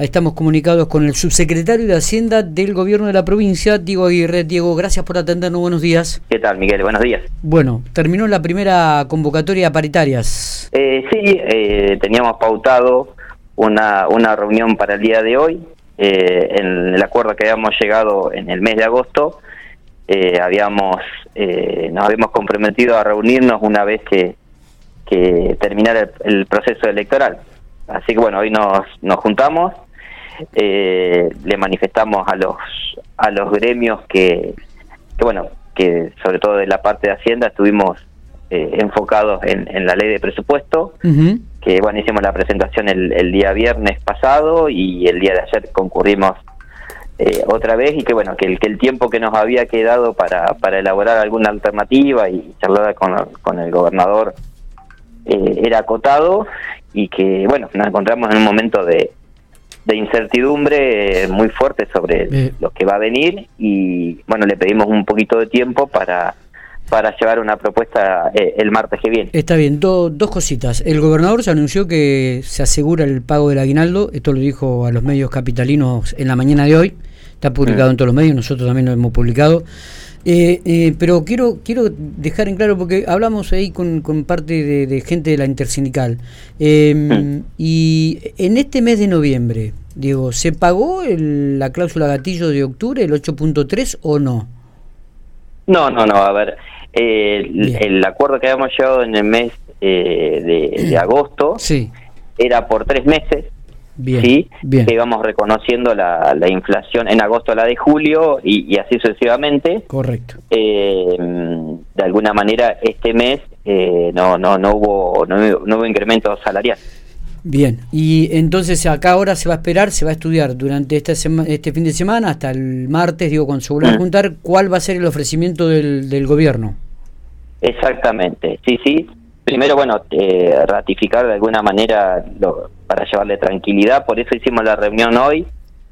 Estamos comunicados con el subsecretario de Hacienda del Gobierno de la provincia, Diego Aguirre. Diego, gracias por atendernos. Buenos días. ¿Qué tal, Miguel? Buenos días. Bueno, terminó la primera convocatoria a paritarias. Eh, sí, eh, teníamos pautado una, una reunión para el día de hoy. Eh, en el acuerdo que habíamos llegado en el mes de agosto, habíamos nos habíamos comprometido a reunirnos una vez que, que terminara el, proceso electoral. Así que bueno, hoy nos, nos juntamos eh, le manifestamos a los a los gremios que, bueno que sobre todo de la parte de Hacienda estuvimos eh, enfocados en, en, la ley de presupuesto que bueno hicimos la presentación el, el, día viernes pasado y el día de ayer concurrimos eh, otra vez y que bueno que el, que el tiempo que nos había quedado para, para elaborar alguna alternativa y charlar con, con el gobernador eh, era acotado y que bueno nos encontramos en un momento de, de incertidumbre muy fuerte sobre eh. lo que va a venir y bueno, le pedimos un poquito de tiempo para para llevar una propuesta eh, el martes que viene. Está bien, dos cositas. El gobernador se anunció que se asegura el pago del aguinaldo, esto lo dijo a los medios capitalinos en la mañana de hoy, está publicado en todos los medios, nosotros también lo hemos publicado. Eh, eh, pero quiero quiero dejar en claro, porque hablamos ahí con, con parte de, gente de la intersindical, em, y en este mes de noviembre, digo, ¿se pagó la cláusula gatillo de octubre, el 8.3 o no? No, no, no, a ver, el, acuerdo que habíamos llegado en el mes eh, de, de, agosto sí. era por tres meses, Bien, ¿sí? que íbamos reconociendo la, la, inflación en agosto a la de julio y, así sucesivamente. Correcto. Eh, de alguna manera este mes eh, no, no, no, hubo, no, hubo incremento salarial. Bien, y entonces acá ahora se va a esperar, se va a estudiar durante esta este fin de semana hasta el martes, digo, cuando se vuelva a mm. juntar, cuál va a ser el ofrecimiento del, del gobierno. Exactamente, sí, sí. Primero, bueno, eh, ratificar de alguna manera lo, para llevarle tranquilidad, por eso hicimos la reunión hoy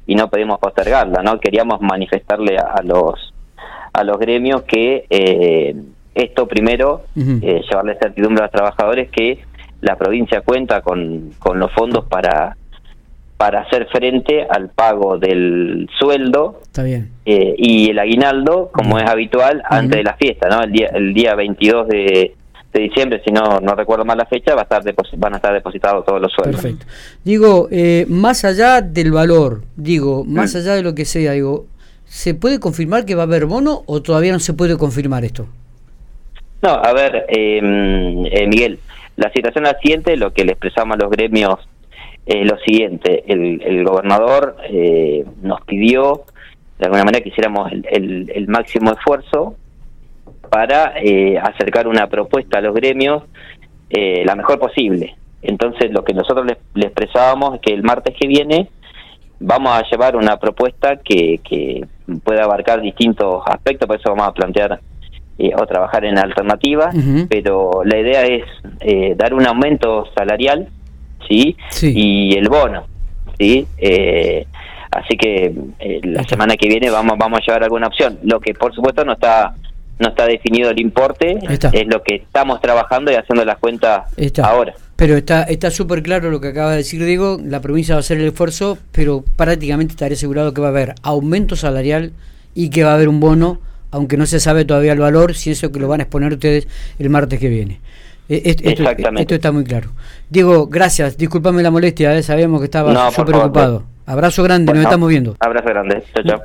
y no pudimos postergarla, ¿no? Queríamos manifestarle a, los a los gremios que eh, esto primero, eh, llevarle certidumbre a los trabajadores que la provincia cuenta con, con los fondos para para hacer frente al pago del sueldo Eh, y el aguinaldo, como es habitual, antes de la fiesta, ¿no? El día, el día 22 de, de diciembre, si no, no recuerdo mal la fecha, va a estar van a estar depositados todos los sueldos. Perfecto. Digo, eh, más allá del valor, digo, más mm. allá de lo que sea, digo, ¿se puede confirmar que va a haber bono o todavía no se puede confirmar esto? No, a ver, em, eh, Miguel, la situación es la siguiente, lo que le expresamos a los gremios es lo siguiente, el, el gobernador eh, nos pidió de alguna manera que hiciéramos el, el máximo esfuerzo para eh, acercar una propuesta a los gremios eh, la mejor posible. Entonces, lo que nosotros le, expresábamos es que el martes que viene vamos a llevar una propuesta que, que pueda abarcar distintos aspectos, por eso vamos a plantear eh, o trabajar en alternativas, pero la idea es eh, dar un aumento salarial, ¿sí? Y el bono, ¿sí? así que la semana que viene vamos, vamos a llevar alguna opción. Lo que, por supuesto, no está no está definido el importe, es lo que estamos trabajando y haciendo las cuentas ahora. Pero está está súper claro lo que acaba de decir Diego, la provincia va a hacer el esfuerzo, pero prácticamente estaré asegurado que va a haber aumento salarial y que va a haber un bono, aunque no se sabe todavía el valor, si eso que lo van a exponer ustedes el martes que viene. E, esto, esto, está muy claro. Diego, gracias, discúlpame la molestia, ¿eh? sabíamos que estaba súper ocupado. Abrazo grande, nos estamos viendo. Abrazo grande, chao, chao.